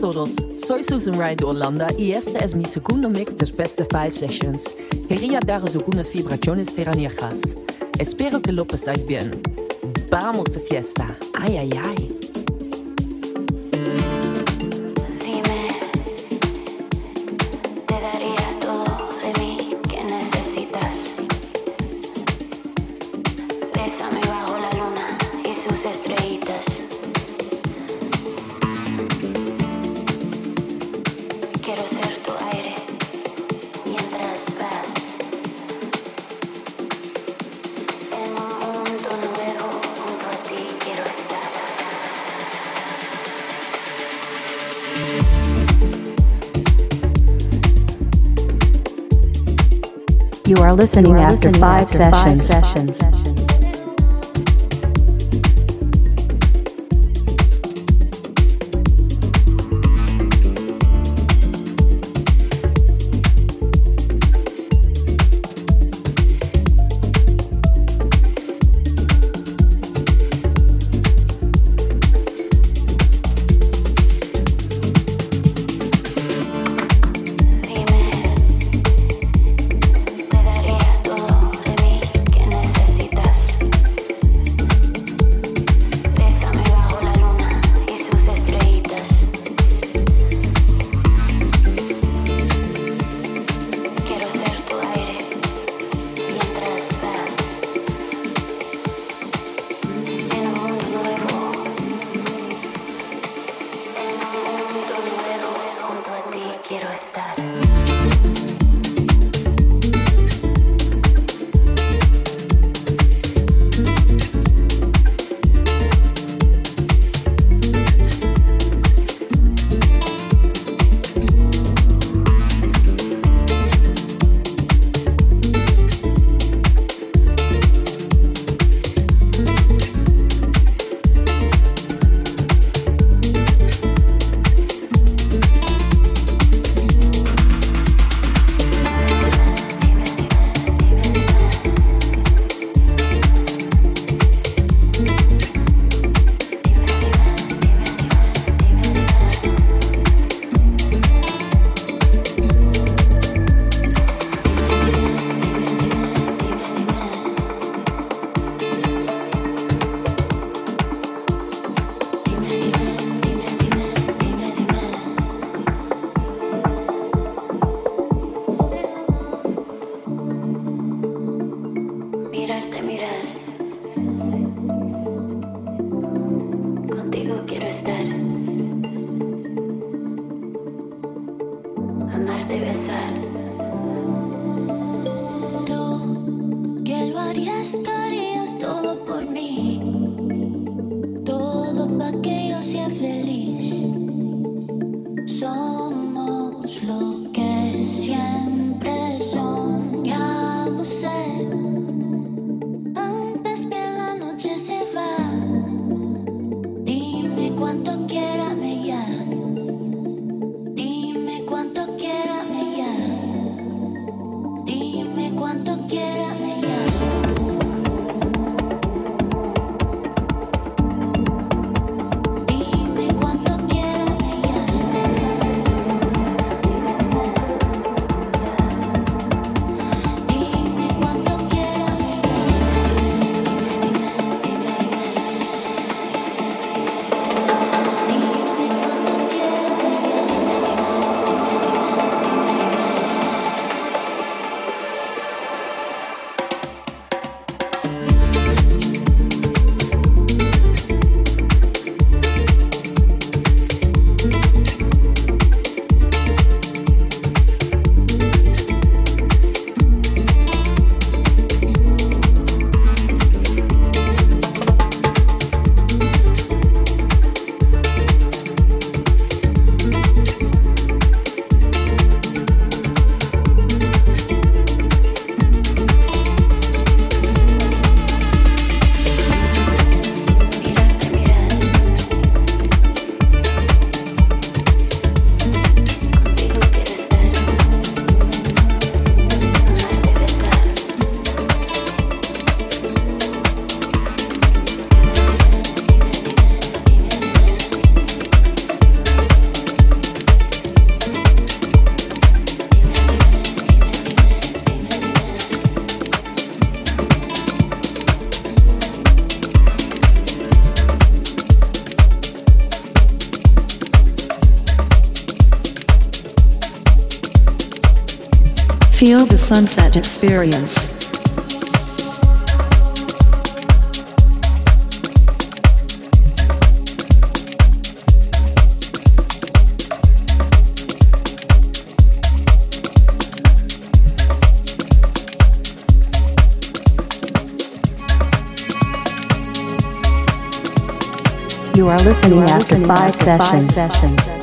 Todos, soy Susan Wright de Holanda y este es mi segundo mix de Best 5 Sessions. Quería daros algunas vibraciones veraniegas. Espero que lo pasáis bien. Vamos de fiesta. Ay, ay, ay. Are listening, are after, listening five, after sessions. five sessions. cuanto quiera me sunset experience. You are listening after five sessions. You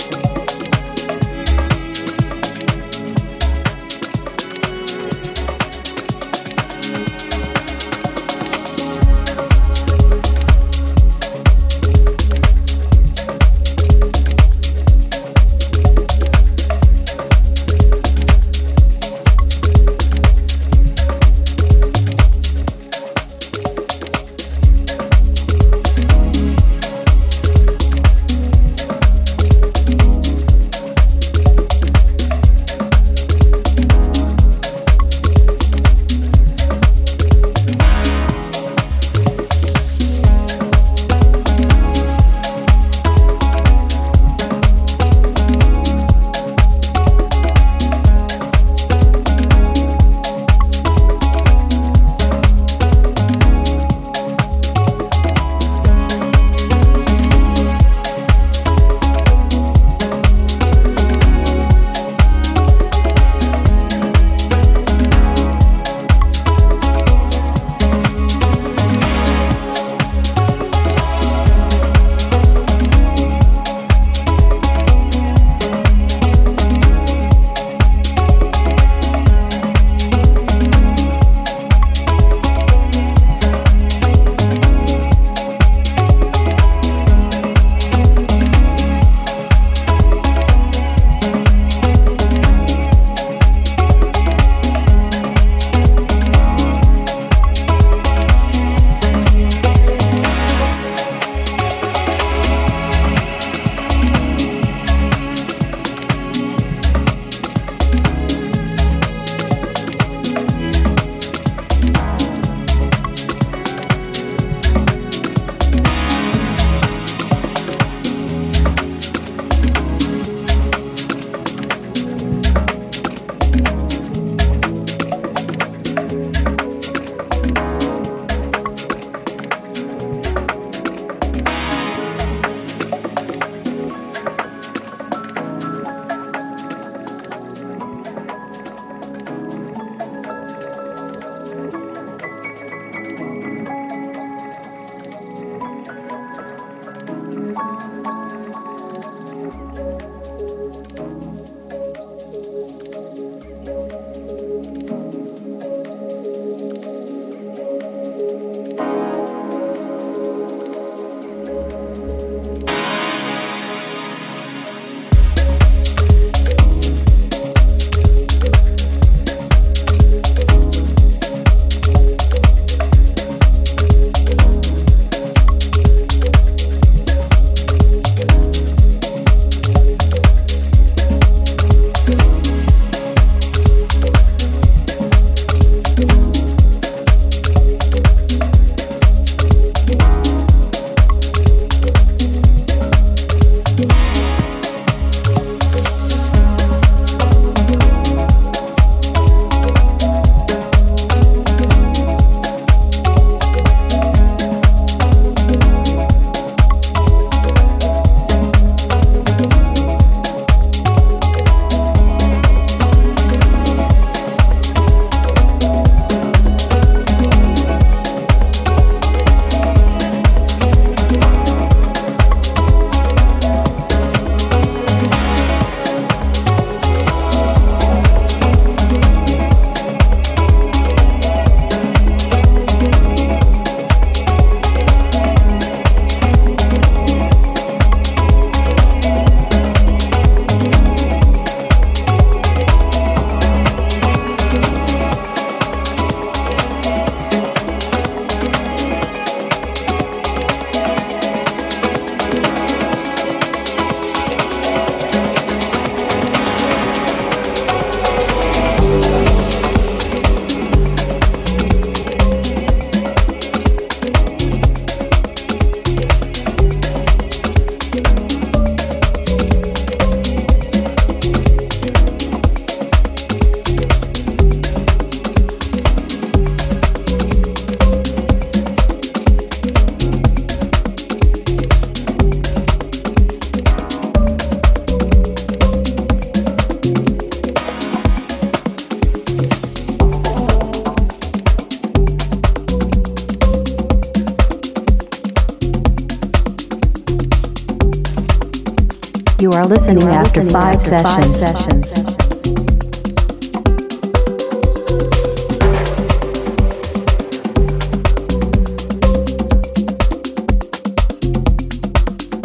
after five sessions.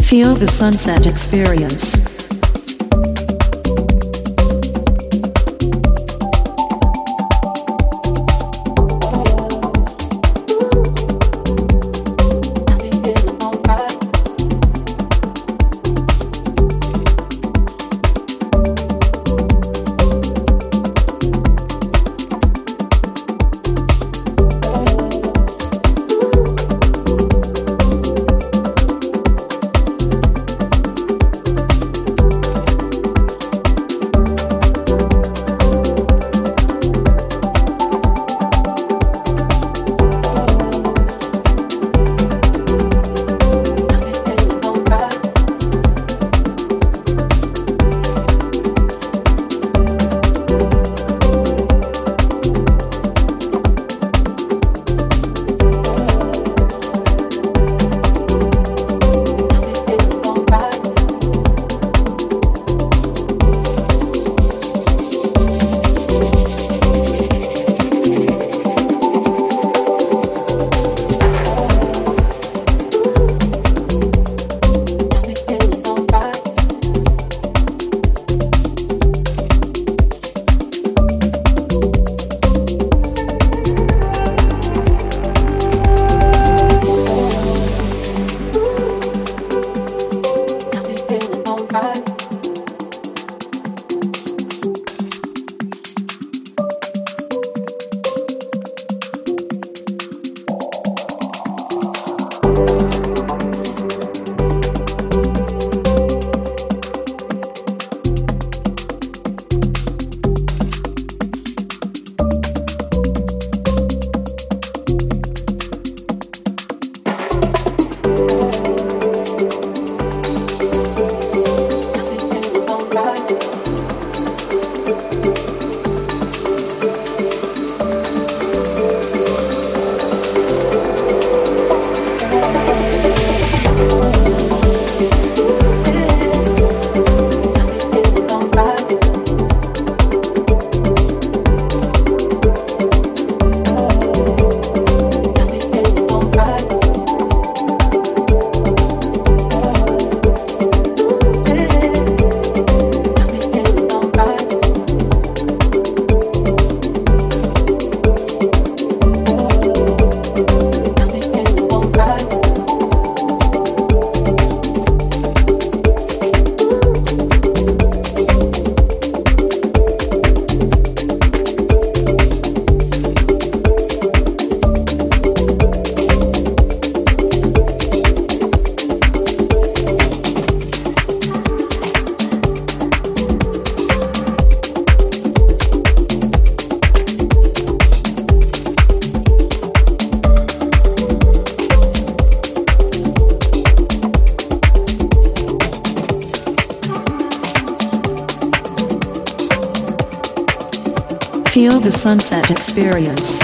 Feel the sunset experience. Experience.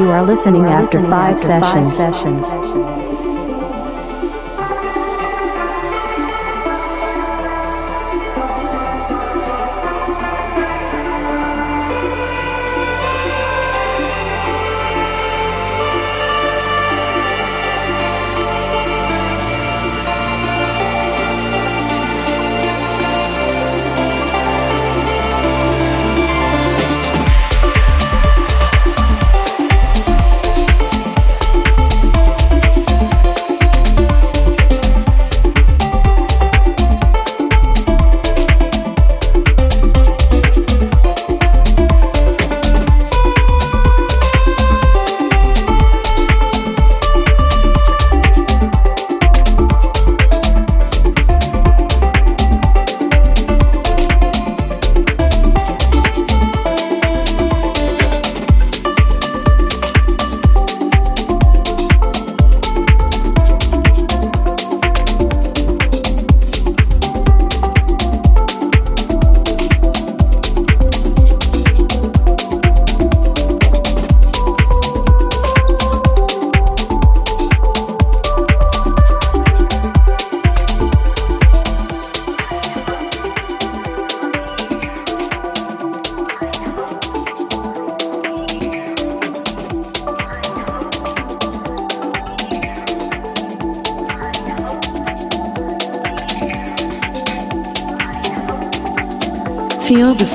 You are listening after five sessions. Feel the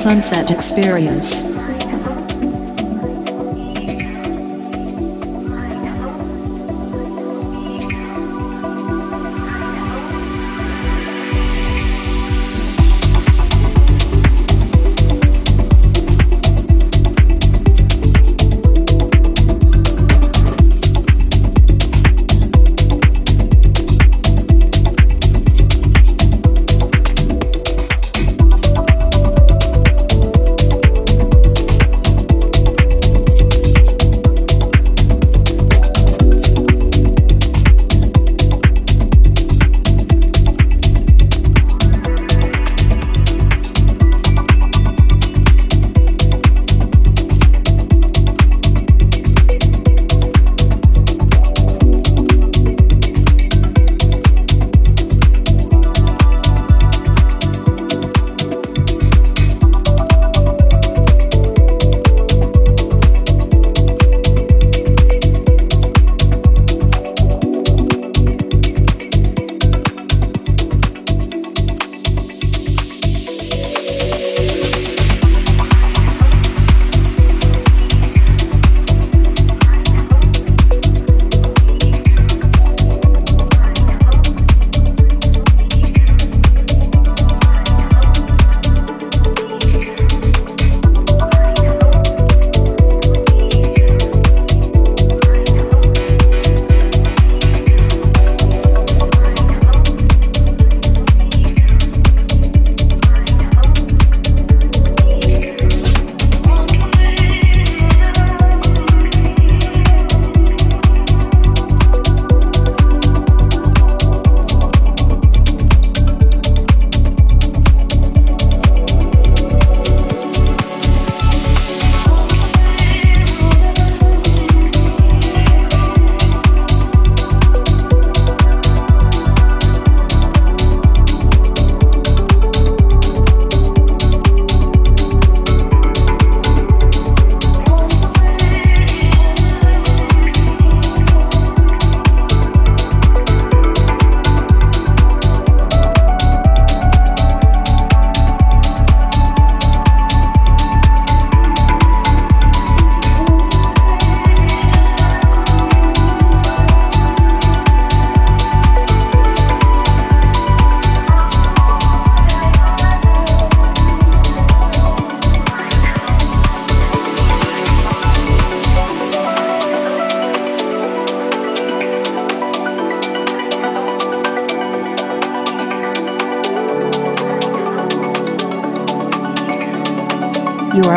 sunset experience.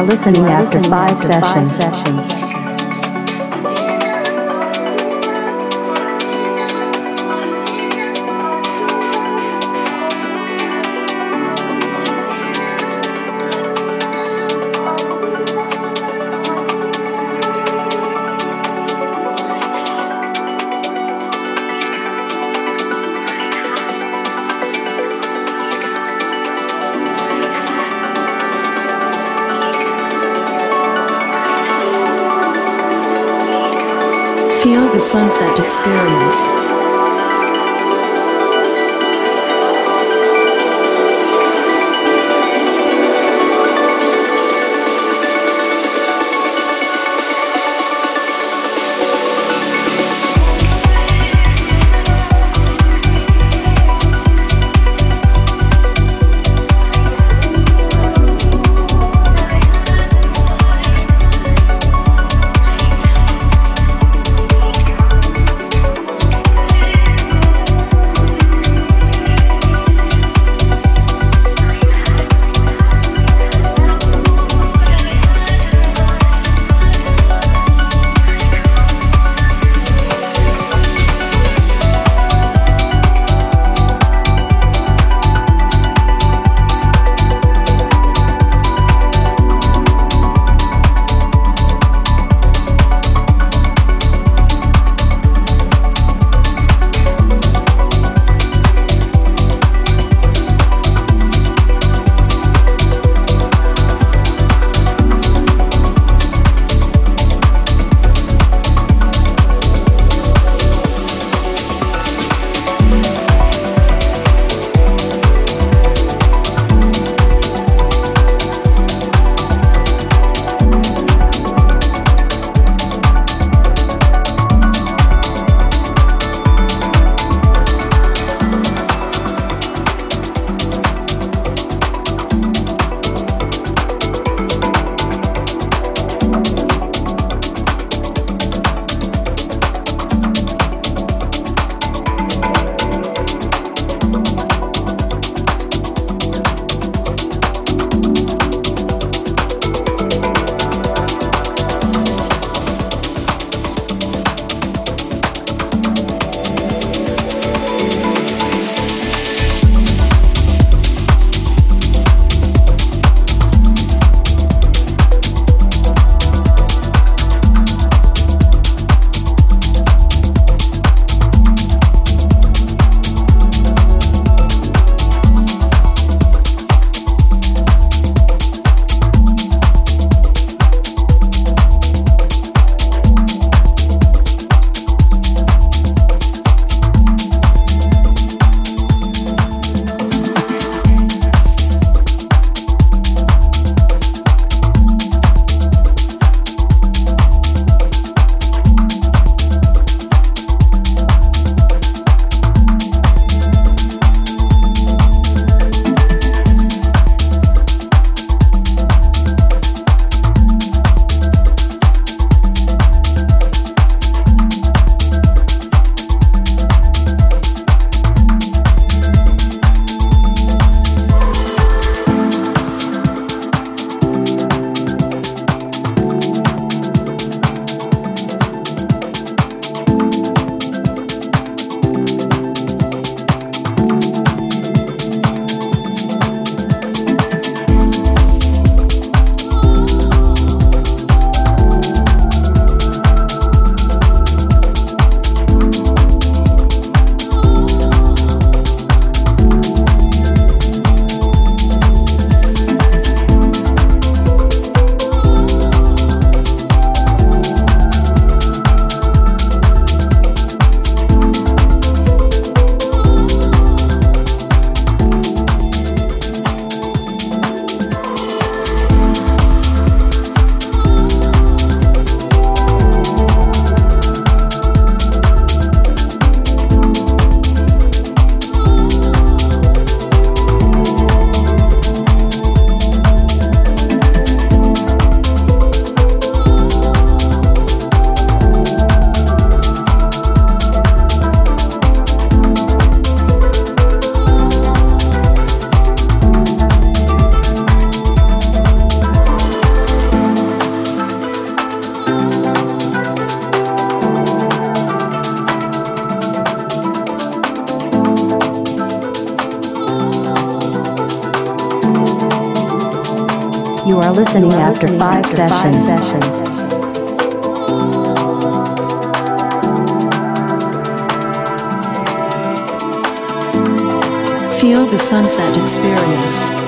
Listening after five sessions. Experience. After five sessions. Feel the sunset experience.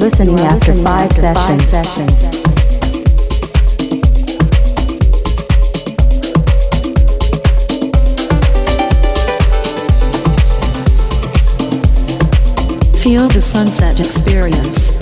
Listening after five sessions. Feel the sunset experience.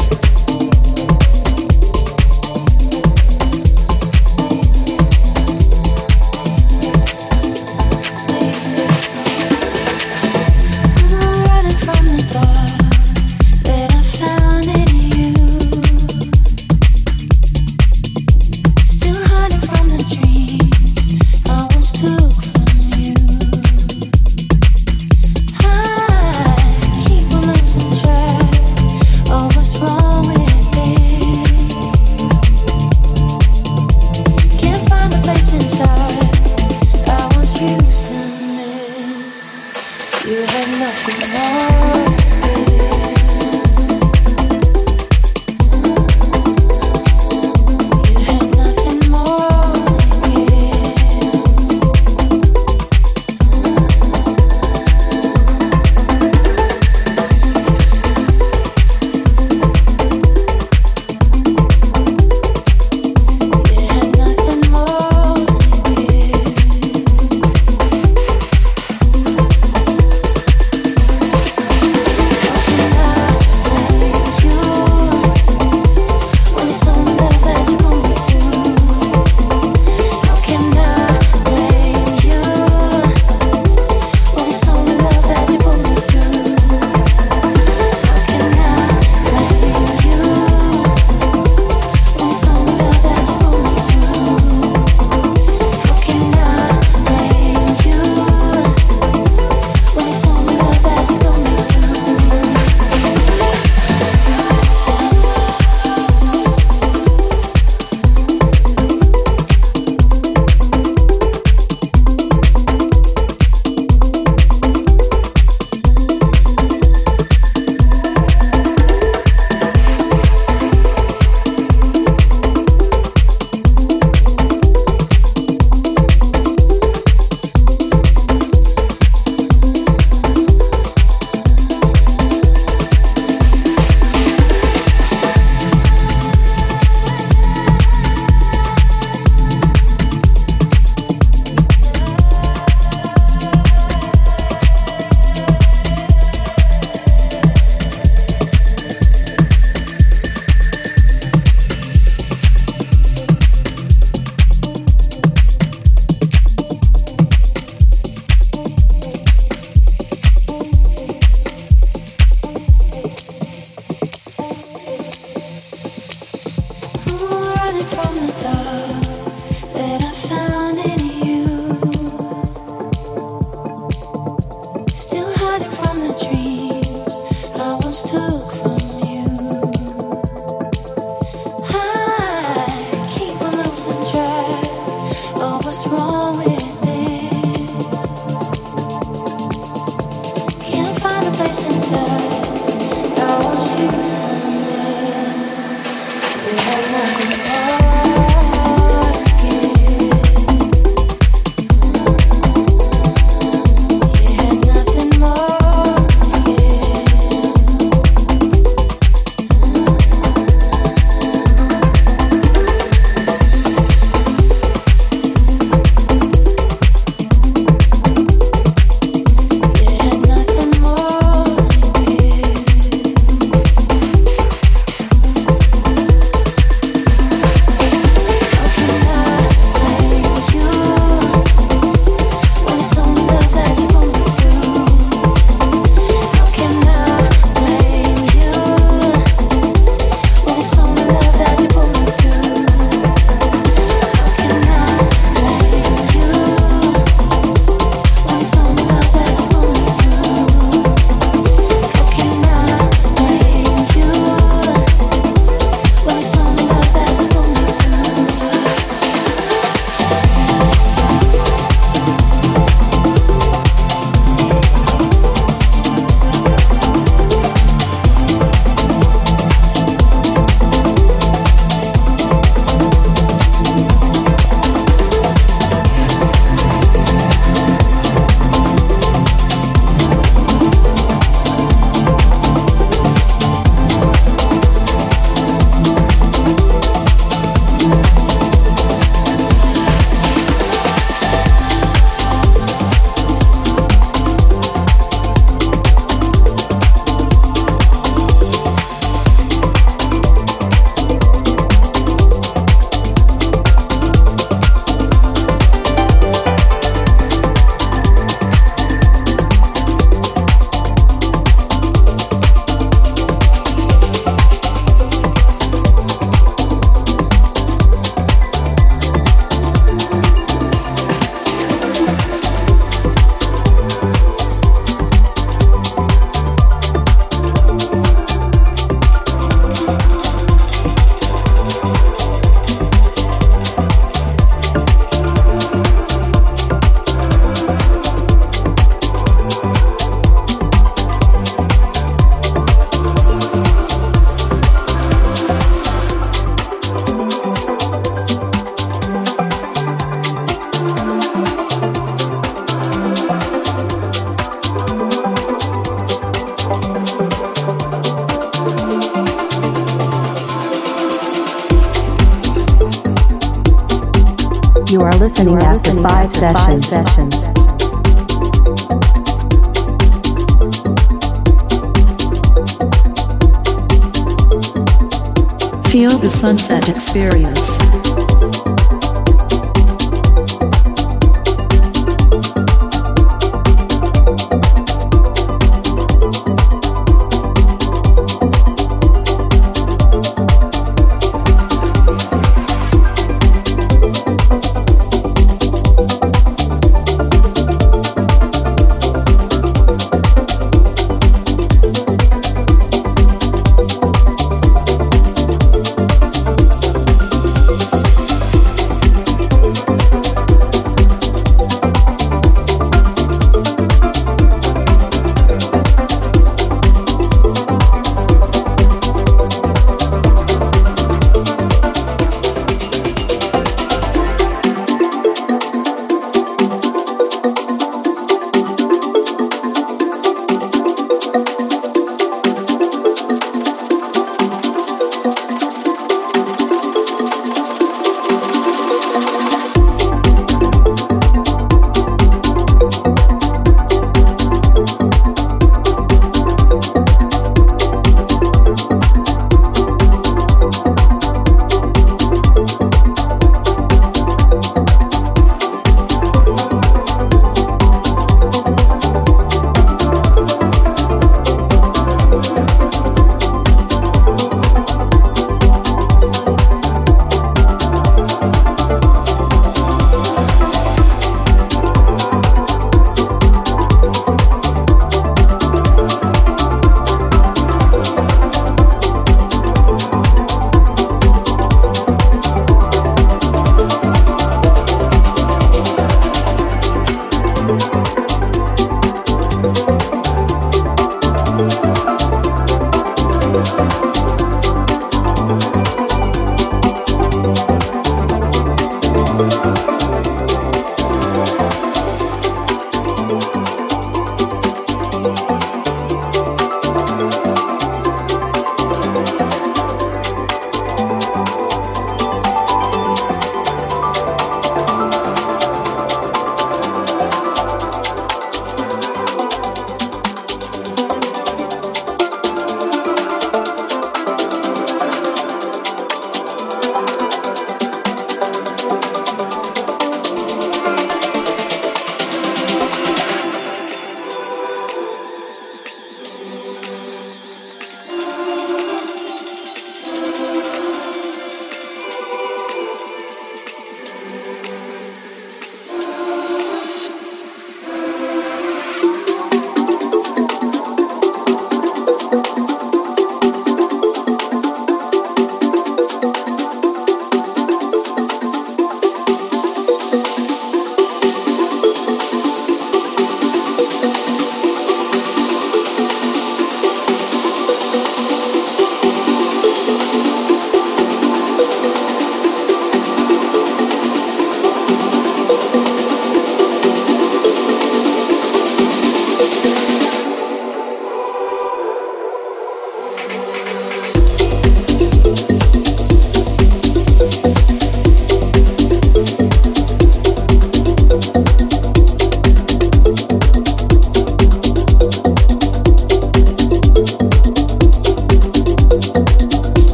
The sunset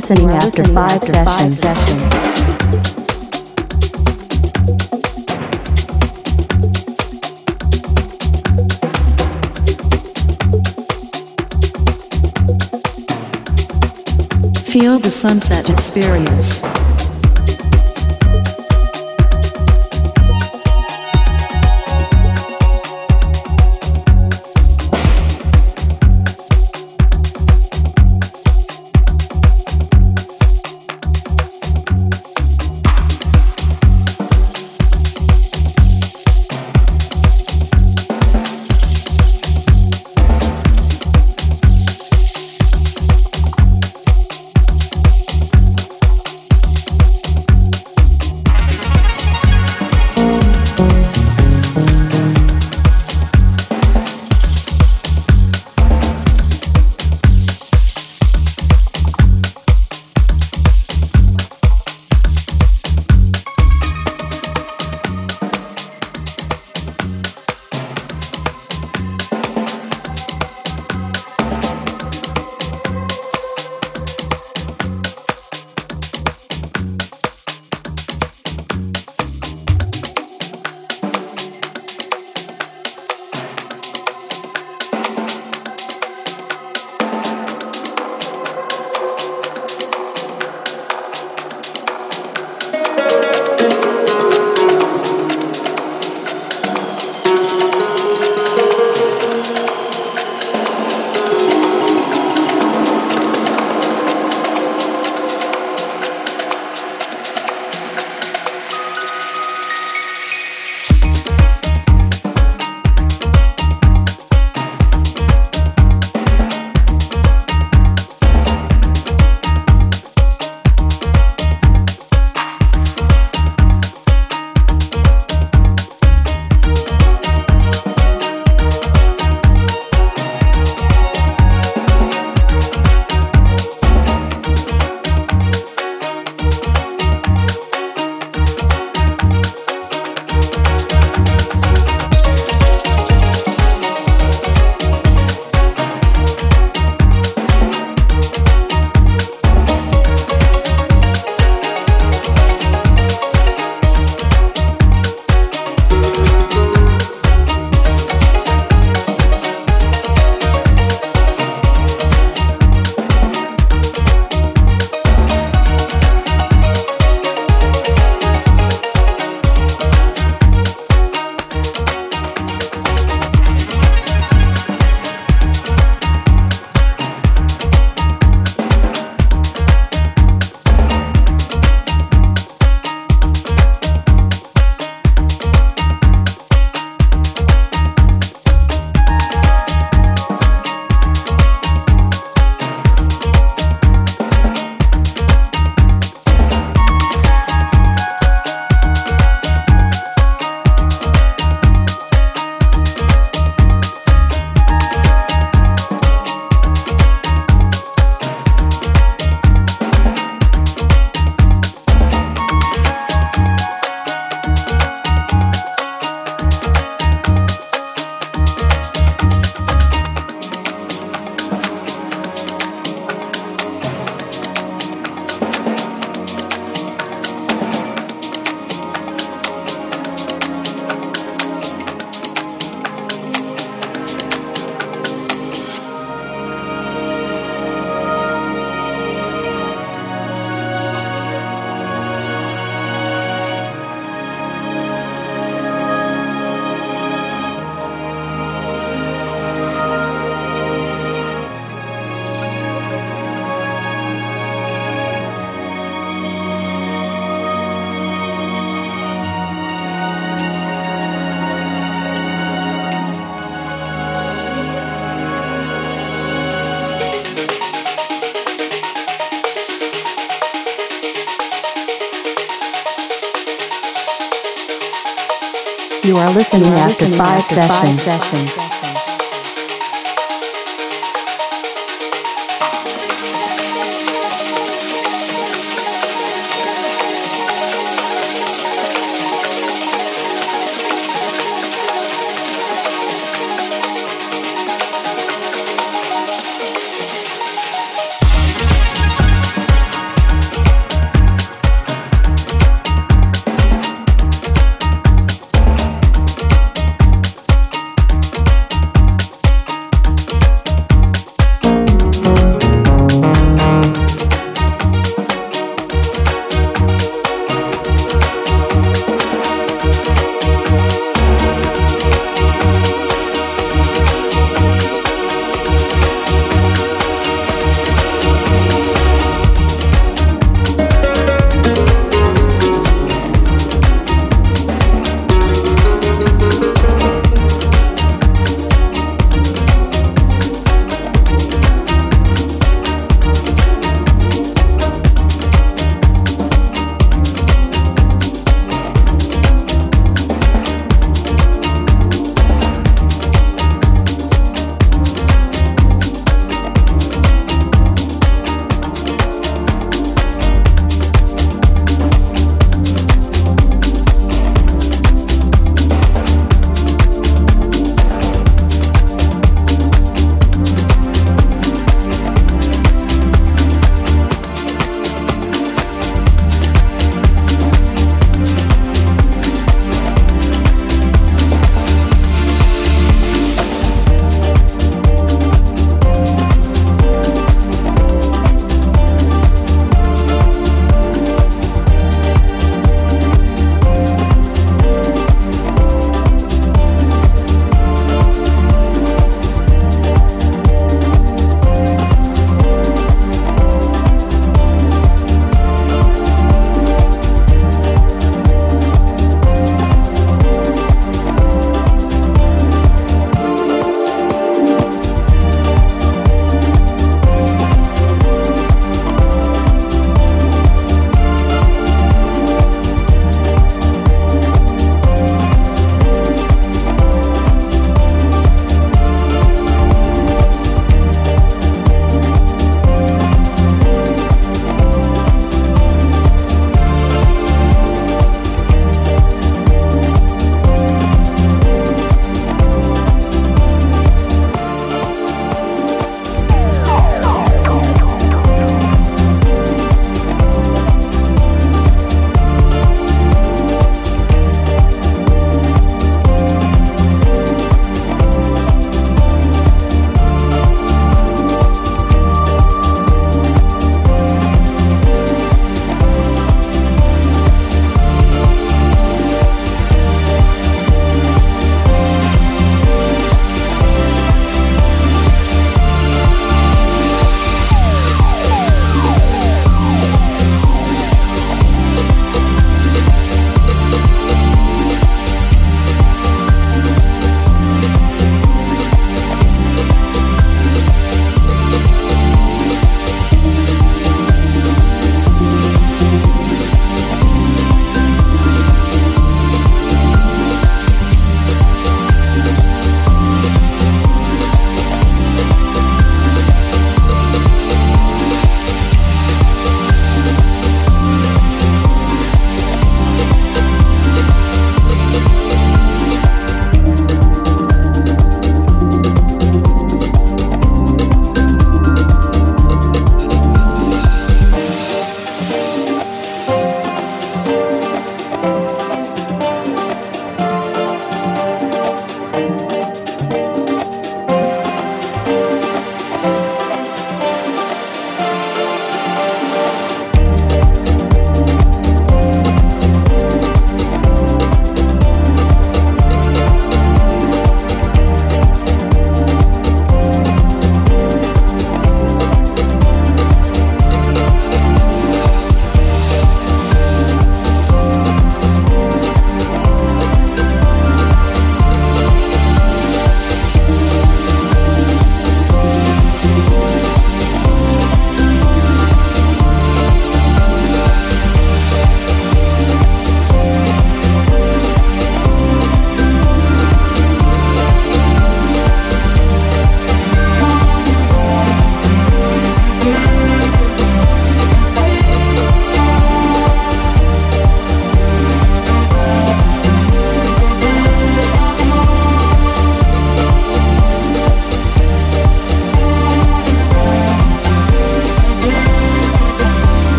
experience. You are listening after five sessions. Feel the sunset experience. Are five sessions.